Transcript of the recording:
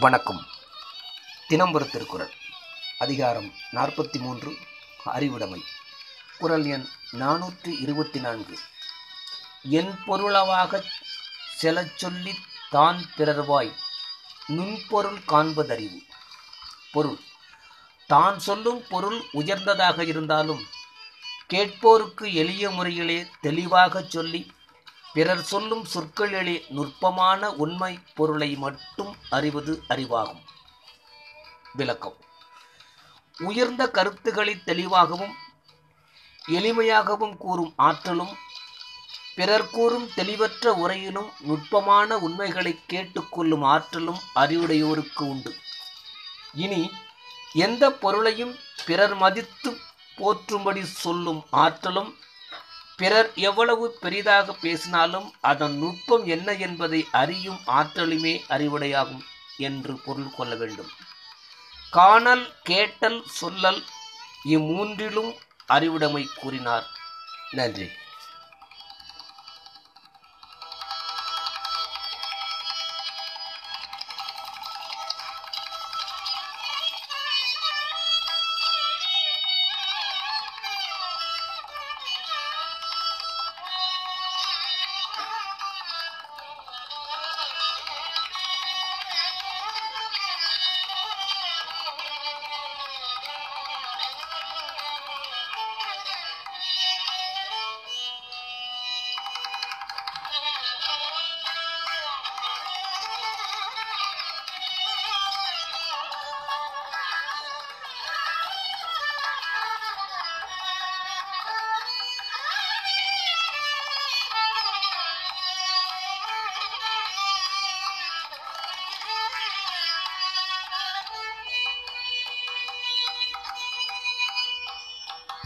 வணக்கம். தினம்புர திருக்குறள் அதிகாரம் நாற்பத்தி மூன்று அறிவுடைமை. குறள் எண் நானூற்றி இருபத்தி நான்கு என் பொருளவாகச் செலச் சொல்லித் தான் பிறர்வாய் நுண்பொருள் காண்பதறிவு. பொருள் தான் சொல்லும் பொருள் உயர்ந்ததாக இருந்தாலும் கேட்போருக்கு எளிய முறையிலே தெளிவாகச் சொல்லி பிறர் சொல்லும் சொற்களிலே நுட்பமான உண்மை பொருளை மட்டும் அறிவது அறிவாகும். விளக்கம். உயர்ந்த கருத்துக்களை தெளிவாகவும் எளிமையாகவும் கூறும் ஆற்றலும் பிறர் கூறும் தெளிவற்ற உரையிலும் நுட்பமான உண்மைகளை கேட்டுக்கொள்ளும் ஆற்றலும் அறிவுடையோருக்கு உண்டு. இனி எந்த பொருளையும் பிறர் மதித்து போற்றும்படி சொல்லும் ஆற்றலும் பிறர் எவ்வளவு பெரிதாக பேசினாலும் அதன் நுட்பம் என்ன என்பதை அறியும் ஆற்றலுமே அறிவுடையாகும் என்று பொருள் கொள்ள வேண்டும். காணல் கேட்டல் சொல்லல் இம்மூன்றிலும் அறிவுடைமை கூறினார். நன்றி.